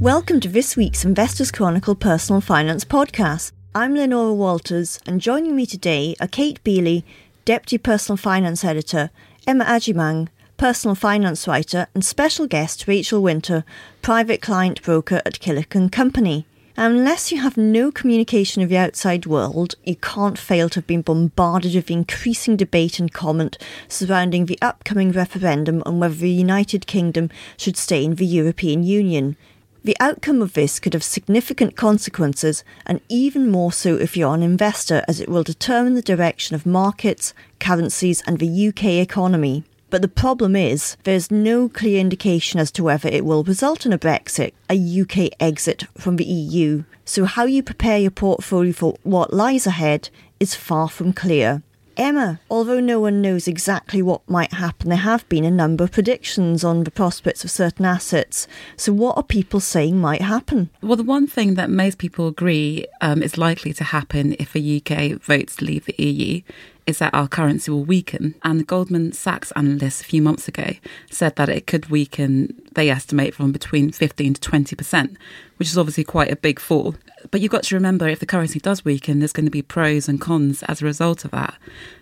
Welcome to this week's Investors Chronicle Personal Finance podcast. I'm Leonora Walters, and joining me today are Kate Beioley, Deputy Personal Finance Editor, Emma Agyemang, Personal Finance Writer, and special guest Rachel Winter, Private Client Broker at Killick & Company. Unless you have no communication with the outside world, you can't fail to have been bombarded with increasing debate and comment surrounding the upcoming referendum on whether the United Kingdom should stay in the European Union. The outcome of this could have significant consequences, and even more so if you're an investor, as it will determine the direction of markets, currencies, and the UK economy. But the problem is, there's no clear indication as to whether it will result in a Brexit, a UK exit from the EU. So, how you prepare your portfolio for what lies ahead is far from clear. Emma, although no one knows exactly what might happen, there have been a number of predictions on the prospects of certain assets. So, what are people saying might happen? Well, the one thing that most people agree um, is likely to happen if the UK votes to leave the EU is that our currency will weaken. And the Goldman Sachs analysts a few months ago said that it could weaken, they estimate, from between 15 to 20%, which is obviously quite a big fall. But you've got to remember if the currency does weaken, there's going to be pros and cons as a result of that.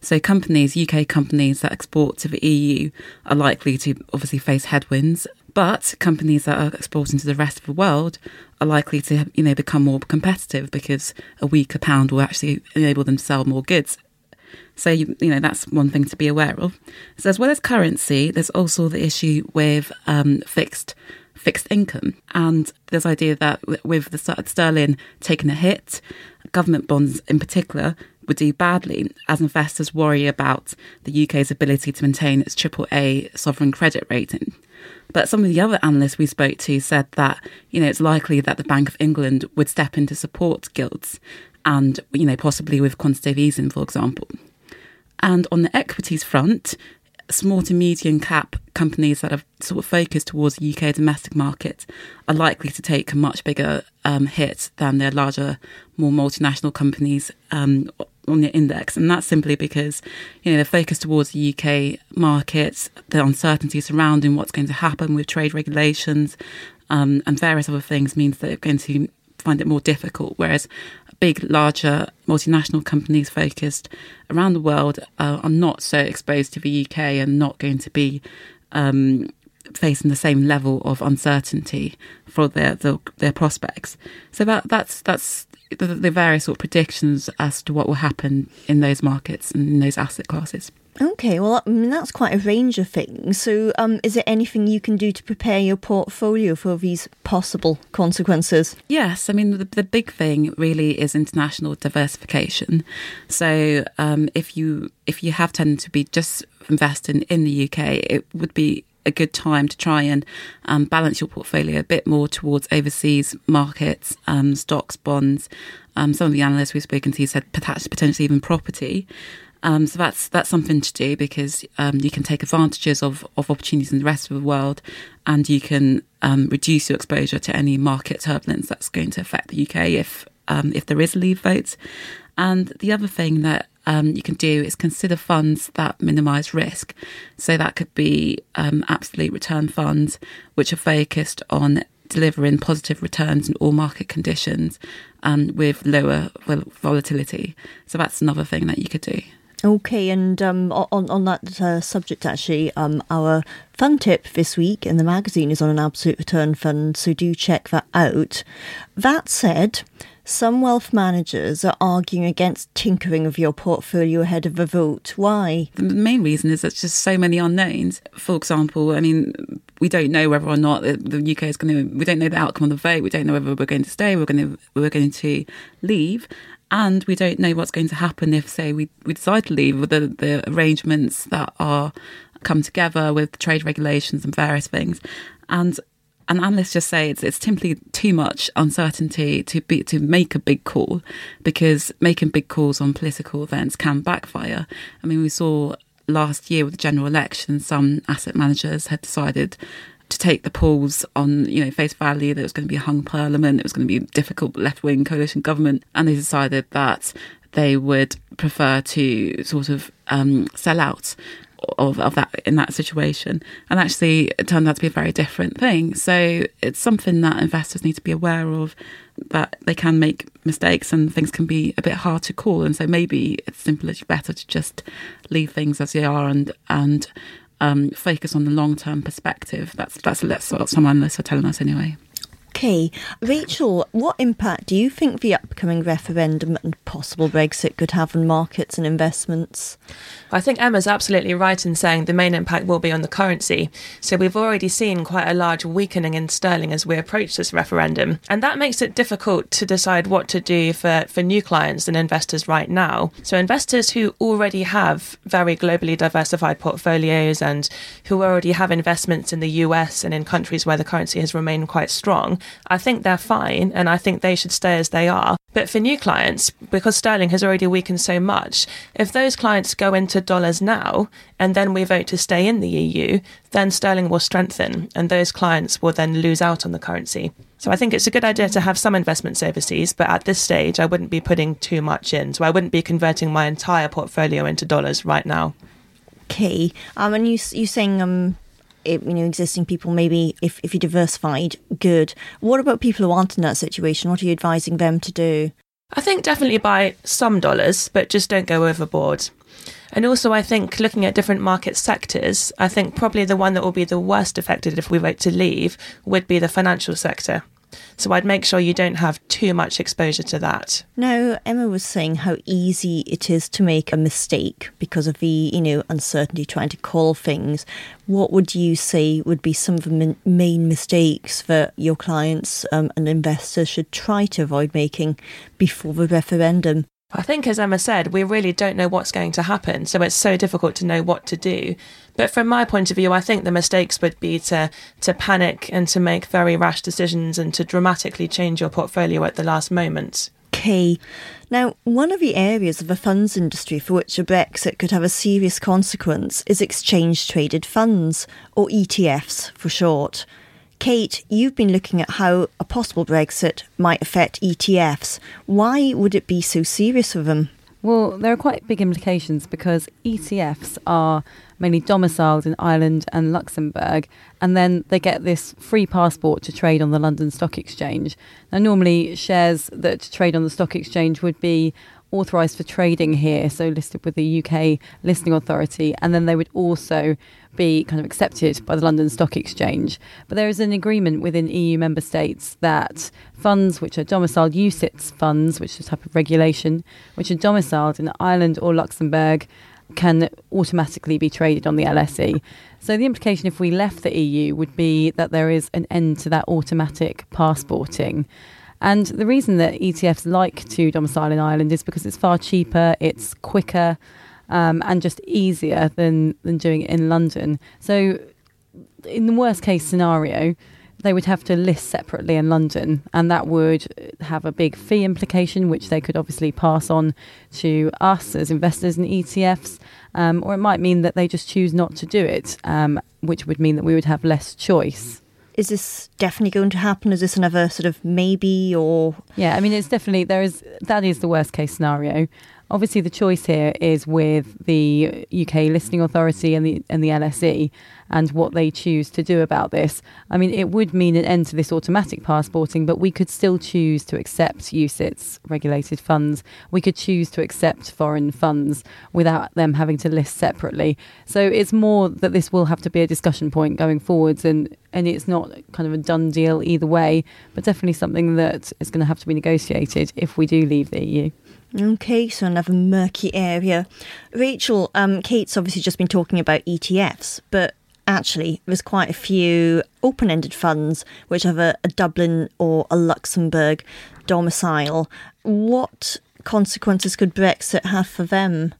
So companies, UK companies that export to the EU, are likely to obviously face headwinds. But companies that are exporting to the rest of the world are likely to, you know, become more competitive because a weaker pound will actually enable them to sell more goods so, you, you, know, that's one thing to be aware of. So, as well as currency, there's also the issue with um, fixed fixed income. And this idea that with the sterling taking a hit, government bonds in particular would do badly as investors worry about the UK's ability to maintain its AAA sovereign credit rating. But some of the other analysts we spoke to said that, you know, it's likely that the Bank of England would step in to support gilts and, you know, possibly with quantitative easing, for example. And on the equities front, small to medium cap companies that are sort of focused towards the UK domestic market are likely to take a much bigger um, hit than their larger, more multinational companies um, on the index. And that's simply because, you know, they're focused towards the UK markets, the uncertainty surrounding what's going to happen with trade regulations um, and various other things means they're going to find it more difficult. Whereas big, larger multinational companies focused around the world uh, are not so exposed to the UK and not going to be um, facing the same level of uncertainty for their their, their prospects. So that that's that's the, the various sort of predictions as to what will happen in those markets and in those asset classes. Okay, well, I mean, that's quite a range of things. So, um, is there anything you can do to prepare your portfolio for these possible consequences? Yes, I mean, the, the big thing really is international diversification. So, um, if you if you have tended to be just investing in the UK, it would be a good time to try and um, balance your portfolio a bit more towards overseas markets, um, stocks, bonds. Um, some of the analysts we've spoken to said potentially even property. Um, so that's that's something to do because um, you can take advantages of, of opportunities in the rest of the world, and you can um, reduce your exposure to any market turbulence that's going to affect the UK if um, if there is a leave vote. And the other thing that um, you can do is consider funds that minimise risk. So that could be um, absolute return funds, which are focused on delivering positive returns in all market conditions and with lower volatility. So that's another thing that you could do. Okay, and um, on on that uh, subject, actually, um, our fun tip this week in the magazine is on an absolute return fund, so do check that out. That said, some wealth managers are arguing against tinkering of your portfolio ahead of a vote. Why? The main reason is there's just so many unknowns. For example, I mean, we don't know whether or not the UK is going to. We don't know the outcome of the vote. We don't know whether we're going to stay. We're going to. We're going to leave and we don't know what's going to happen if, say, we, we decide to leave with the, the arrangements that are come together with trade regulations and various things. And and analysts just say it's it's simply too much uncertainty to be to make a big call because making big calls on political events can backfire. I mean, we saw last year with the general election, some asset managers had decided to take the polls on, you know, face value that it was going to be a hung parliament, it was going to be a difficult left wing coalition government, and they decided that they would prefer to sort of um, sell out of, of that in that situation. And actually, it turned out to be a very different thing. So it's something that investors need to be aware of that they can make mistakes and things can be a bit hard to call. And so maybe it's simply better to just leave things as they are and and um, focus on the long term perspective. That's that's what some analysts are telling us anyway. Okay, Rachel, what impact do you think the upcoming referendum and possible Brexit could have on markets and investments? I think Emma's absolutely right in saying the main impact will be on the currency. So we've already seen quite a large weakening in sterling as we approach this referendum. And that makes it difficult to decide what to do for, for new clients and investors right now. So investors who already have very globally diversified portfolios and who already have investments in the US and in countries where the currency has remained quite strong, I think they're fine and I think they should stay as they are. But for new clients, because sterling has already weakened so much, if those clients go into dollars now and then we vote to stay in the EU, then sterling will strengthen and those clients will then lose out on the currency. So I think it's a good idea to have some investments overseas, but at this stage, I wouldn't be putting too much in. So I wouldn't be converting my entire portfolio into dollars right now. Key. Um, and you, you saying um, it, you know, existing people, maybe if, if you diversified, good. What about people who aren't in that situation? What are you advising them to do? I think definitely buy some dollars, but just don't go overboard. And also, I think looking at different market sectors, I think probably the one that will be the worst affected if we vote to leave would be the financial sector. So I'd make sure you don't have too much exposure to that. No, Emma was saying how easy it is to make a mistake because of the, you know, uncertainty trying to call things. What would you say would be some of the main mistakes that your clients um, and investors should try to avoid making before the referendum? I think, as Emma said, we really don't know what's going to happen, so it's so difficult to know what to do. But from my point of view, I think the mistakes would be to to panic and to make very rash decisions and to dramatically change your portfolio at the last moment. Key. Now, one of the areas of the funds industry for which a Brexit could have a serious consequence is exchange traded funds, or ETFs for short. Kate, you've been looking at how a possible Brexit might affect ETFs. Why would it be so serious for them? Well, there are quite big implications because ETFs are mainly domiciled in Ireland and Luxembourg, and then they get this free passport to trade on the London Stock Exchange. Now, normally shares that trade on the stock exchange would be authorised for trading here, so listed with the UK listing authority, and then they would also be kind of accepted by the London Stock Exchange. But there is an agreement within EU member states that funds which are domiciled, UCITS funds, which is a type of regulation, which are domiciled in Ireland or Luxembourg, can automatically be traded on the LSE. So the implication if we left the EU would be that there is an end to that automatic passporting. And the reason that ETFs like to domicile in Ireland is because it's far cheaper, it's quicker, um, and just easier than, than doing it in London. So, in the worst case scenario, they would have to list separately in London, and that would have a big fee implication, which they could obviously pass on to us as investors in ETFs. Um, or it might mean that they just choose not to do it, um, which would mean that we would have less choice is this definitely going to happen? Is this another sort of maybe or? Yeah, I mean, it's definitely there is that is the worst case scenario. Obviously, the choice here is with the UK listing authority and the and the LSE and what they choose to do about this. I mean, it would mean an end to this automatic passporting, but we could still choose to accept UCITS regulated funds. We could choose to accept foreign funds without them having to list separately. So it's more that this will have to be a discussion point going forwards, and and it's not kind of a done deal either way, but definitely something that is going to have to be negotiated if we do leave the EU. Okay, so another murky area. Rachel, um, Kate's obviously just been talking about ETFs, but actually, there's quite a few open ended funds which have a, a Dublin or a Luxembourg domicile. What consequences could Brexit have for them?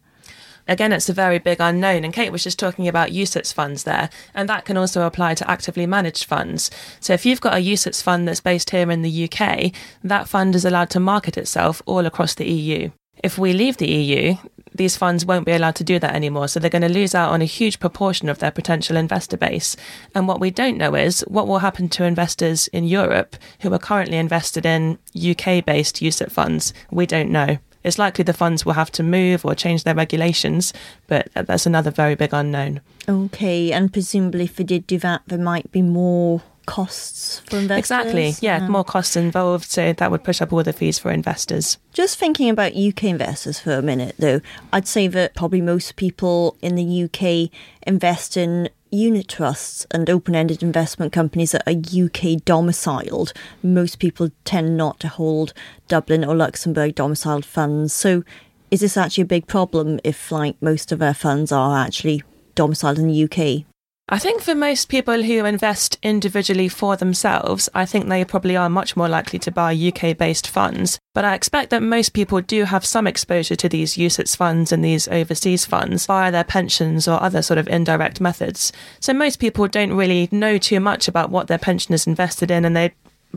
Again, it's a very big unknown, and Kate was just talking about UCITS funds there, and that can also apply to actively managed funds. So if you've got a UCITS fund that's based here in the UK, that fund is allowed to market itself all across the EU. If we leave the EU, these funds won't be allowed to do that anymore. So they're going to lose out on a huge proportion of their potential investor base. And what we don't know is what will happen to investors in Europe who are currently invested in UK based UCIT funds. We don't know. It's likely the funds will have to move or change their regulations, but that's another very big unknown. Okay, and presumably if they did do that, there might be more costs for investors. Exactly. Yeah, more costs involved, so that would push up all the fees for investors. Just thinking about UK investors for a minute, though, I'd say that probably most people in the UK invest in unit trusts and open ended investment companies that are UK domiciled. Most people tend not to hold Dublin or Luxembourg domiciled funds. So, is this actually a big problem if, like, most of our funds are actually domiciled in the UK? I think for most people who invest individually for themselves, I think they probably are much more likely to buy UK based funds. But I expect that most people do have some exposure to these UCITS funds and these overseas funds via their pensions or other sort of indirect methods. So most people don't really know too much about what their pension is invested in and they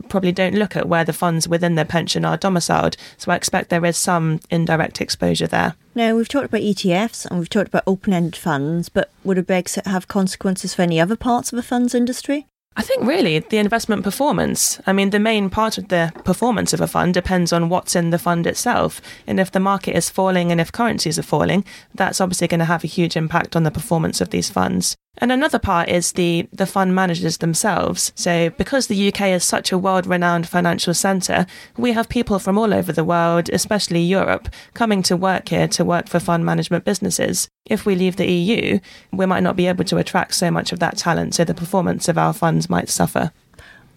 probably don't look at where the funds within their pension are domiciled. So I expect there is some indirect exposure there. Now, we've talked about ETFs and we've talked about open ended funds, but would a Brexit have consequences for any other parts of the funds industry? I think really the investment performance. I mean, the main part of the performance of a fund depends on what's in the fund itself. And if the market is falling and if currencies are falling, that's obviously going to have a huge impact on the performance of these funds. And another part is the, the fund managers themselves. So, because the UK is such a world renowned financial centre, we have people from all over the world, especially Europe, coming to work here to work for fund management businesses. If we leave the EU, we might not be able to attract so much of that talent, so the performance of our funds might suffer.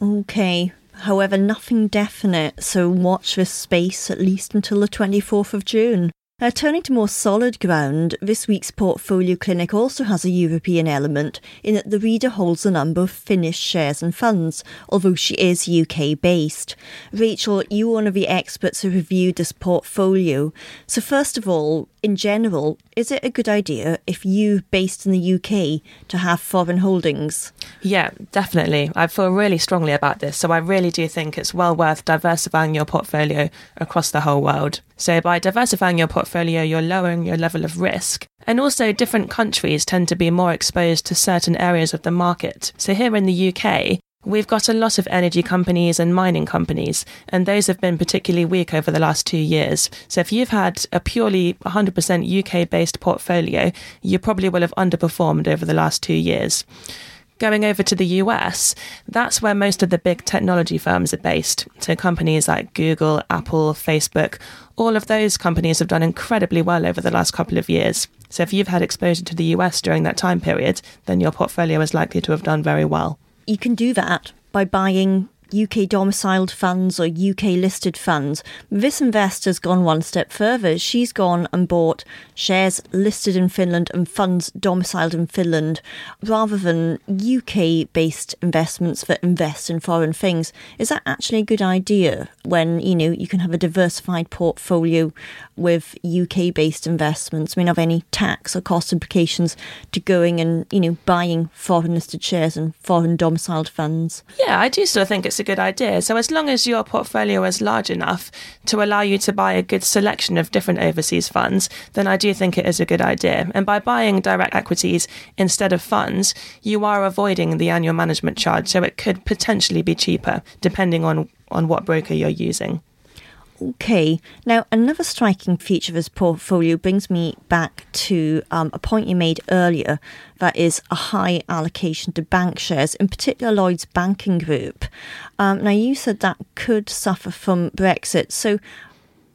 Okay. However, nothing definite, so watch this space at least until the 24th of June. Uh, turning to more solid ground, this week's Portfolio Clinic also has a European element in that the reader holds a number of Finnish shares and funds, although she is UK based. Rachel, you are one of the experts who reviewed this portfolio. So, first of all, in general, is it a good idea if you based in the UK to have foreign holdings? Yeah, definitely. I feel really strongly about this. So I really do think it's well worth diversifying your portfolio across the whole world. So by diversifying your portfolio, you're lowering your level of risk. And also, different countries tend to be more exposed to certain areas of the market. So here in the UK, We've got a lot of energy companies and mining companies, and those have been particularly weak over the last two years. So, if you've had a purely 100% UK based portfolio, you probably will have underperformed over the last two years. Going over to the US, that's where most of the big technology firms are based. So, companies like Google, Apple, Facebook, all of those companies have done incredibly well over the last couple of years. So, if you've had exposure to the US during that time period, then your portfolio is likely to have done very well you can do that by buying UK domiciled funds or UK listed funds. This investor's gone one step further. She's gone and bought shares listed in Finland and funds domiciled in Finland rather than UK based investments that invest in foreign things. Is that actually a good idea when, you know, you can have a diversified portfolio with UK based investments? I mean, have any tax or cost implications to going and, you know, buying foreign listed shares and foreign domiciled funds? Yeah, I do still think it's a good idea. So, as long as your portfolio is large enough to allow you to buy a good selection of different overseas funds, then I do think it is a good idea. And by buying direct equities instead of funds, you are avoiding the annual management charge. So, it could potentially be cheaper depending on, on what broker you're using. Okay. Now, another striking feature of his portfolio brings me back to um, a point you made earlier that is a high allocation to bank shares, in particular Lloyds Banking Group. Um, now, you said that could suffer from Brexit. So,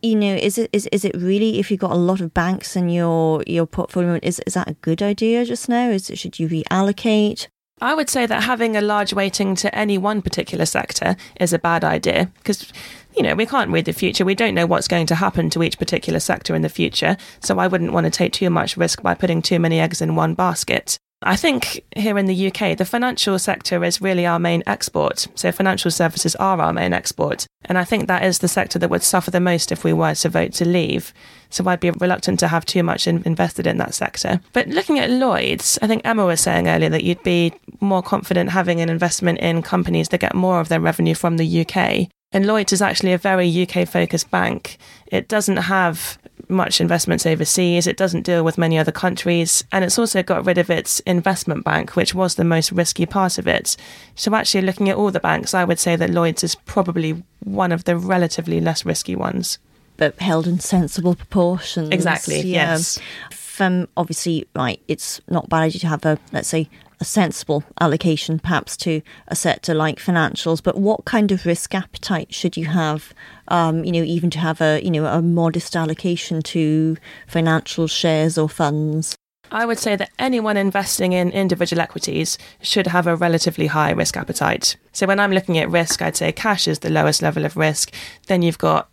you know, is it is, is it really if you've got a lot of banks in your your portfolio, is is that a good idea just now? Is should you reallocate? I would say that having a large weighting to any one particular sector is a bad idea because you know, we can't read the future. We don't know what's going to happen to each particular sector in the future. So I wouldn't want to take too much risk by putting too many eggs in one basket. I think here in the UK, the financial sector is really our main export. So financial services are our main export. And I think that is the sector that would suffer the most if we were to vote to leave. So I'd be reluctant to have too much in- invested in that sector. But looking at Lloyds, I think Emma was saying earlier that you'd be more confident having an investment in companies that get more of their revenue from the UK. And Lloyds is actually a very UK focused bank. It doesn't have much investments overseas, it doesn't deal with many other countries, and it's also got rid of its investment bank, which was the most risky part of it. So, actually, looking at all the banks, I would say that Lloyds is probably one of the relatively less risky ones. but held in sensible proportions. Exactly, yes. From um, obviously, right, it's not bad idea to have a, let's say, a sensible allocation perhaps to a sector like financials, but what kind of risk appetite should you have, um, you know, even to have a, you know, a modest allocation to financial shares or funds? I would say that anyone investing in individual equities should have a relatively high risk appetite. So when I'm looking at risk, I'd say cash is the lowest level of risk. Then you've got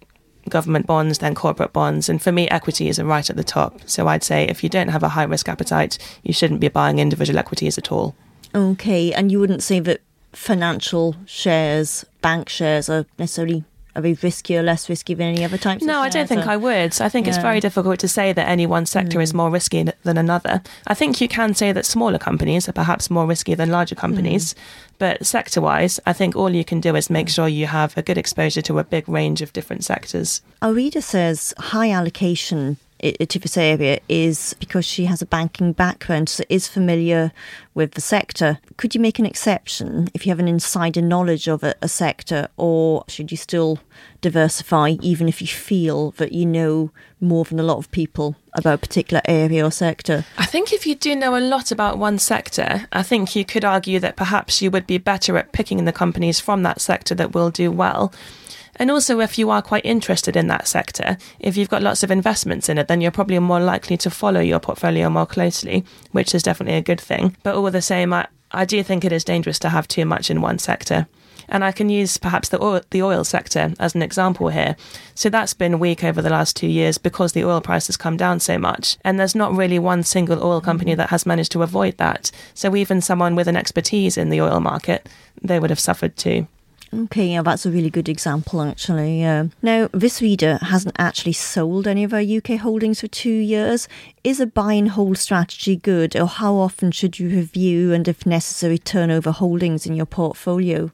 government bonds, then corporate bonds. And for me, equities are right at the top. So I'd say if you don't have a high risk appetite, you shouldn't be buying individual equities at all. Okay. And you wouldn't say that financial shares, bank shares are necessarily are they risky or less risky than any other types? No, I don't think I would. I think yeah. it's very difficult to say that any one sector mm. is more risky than another. I think you can say that smaller companies are perhaps more risky than larger companies, mm. but sector wise, I think all you can do is make sure you have a good exposure to a big range of different sectors. Our reader says high allocation area is because she has a banking background, so is familiar with the sector. Could you make an exception if you have an insider knowledge of a, a sector, or should you still diversify even if you feel that you know more than a lot of people about a particular area or sector? I think if you do know a lot about one sector, I think you could argue that perhaps you would be better at picking the companies from that sector that will do well. And also, if you are quite interested in that sector, if you've got lots of investments in it, then you're probably more likely to follow your portfolio more closely, which is definitely a good thing. But all the same, I, I do think it is dangerous to have too much in one sector. And I can use perhaps the oil, the oil sector as an example here. So that's been weak over the last two years because the oil price has come down so much. And there's not really one single oil company that has managed to avoid that. So even someone with an expertise in the oil market, they would have suffered too. Okay, yeah, that's a really good example, actually. Yeah. Now, this reader hasn't actually sold any of our UK holdings for two years. Is a buy and hold strategy good, or how often should you review and, if necessary, turn over holdings in your portfolio?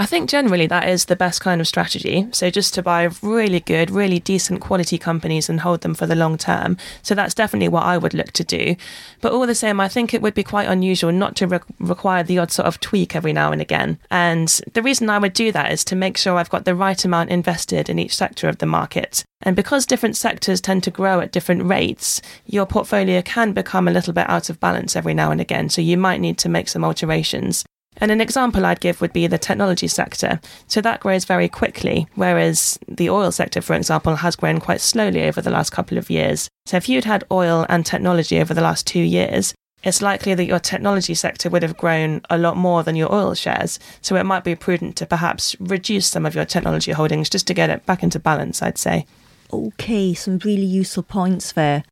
I think generally that is the best kind of strategy. So just to buy really good, really decent quality companies and hold them for the long term. So that's definitely what I would look to do. But all the same, I think it would be quite unusual not to re- require the odd sort of tweak every now and again. And the reason I would do that is to make sure I've got the right amount invested in each sector of the market. And because different sectors tend to grow at different rates, your portfolio can become a little bit out of balance every now and again. So you might need to make some alterations. And an example I'd give would be the technology sector. So that grows very quickly, whereas the oil sector, for example, has grown quite slowly over the last couple of years. So if you'd had oil and technology over the last two years, it's likely that your technology sector would have grown a lot more than your oil shares. So it might be prudent to perhaps reduce some of your technology holdings just to get it back into balance, I'd say. Okay, some really useful points there.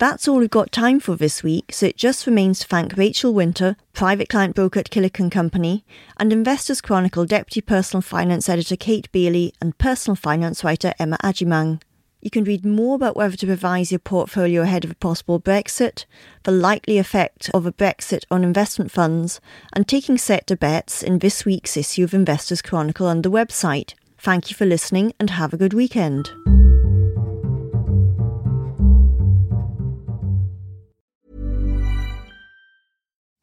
That's all we've got time for this week, so it just remains to thank Rachel Winter, private client broker at Killick & Company, and Investors Chronicle deputy personal finance editor Kate Beioley and personal finance writer Emma Agyemang. You can read more about whether to revise your portfolio ahead of a possible Brexit, the likely effect of a Brexit on investment funds, and taking sector bets in this week's issue of Investors Chronicle on the website. Thank you for listening and have a good weekend.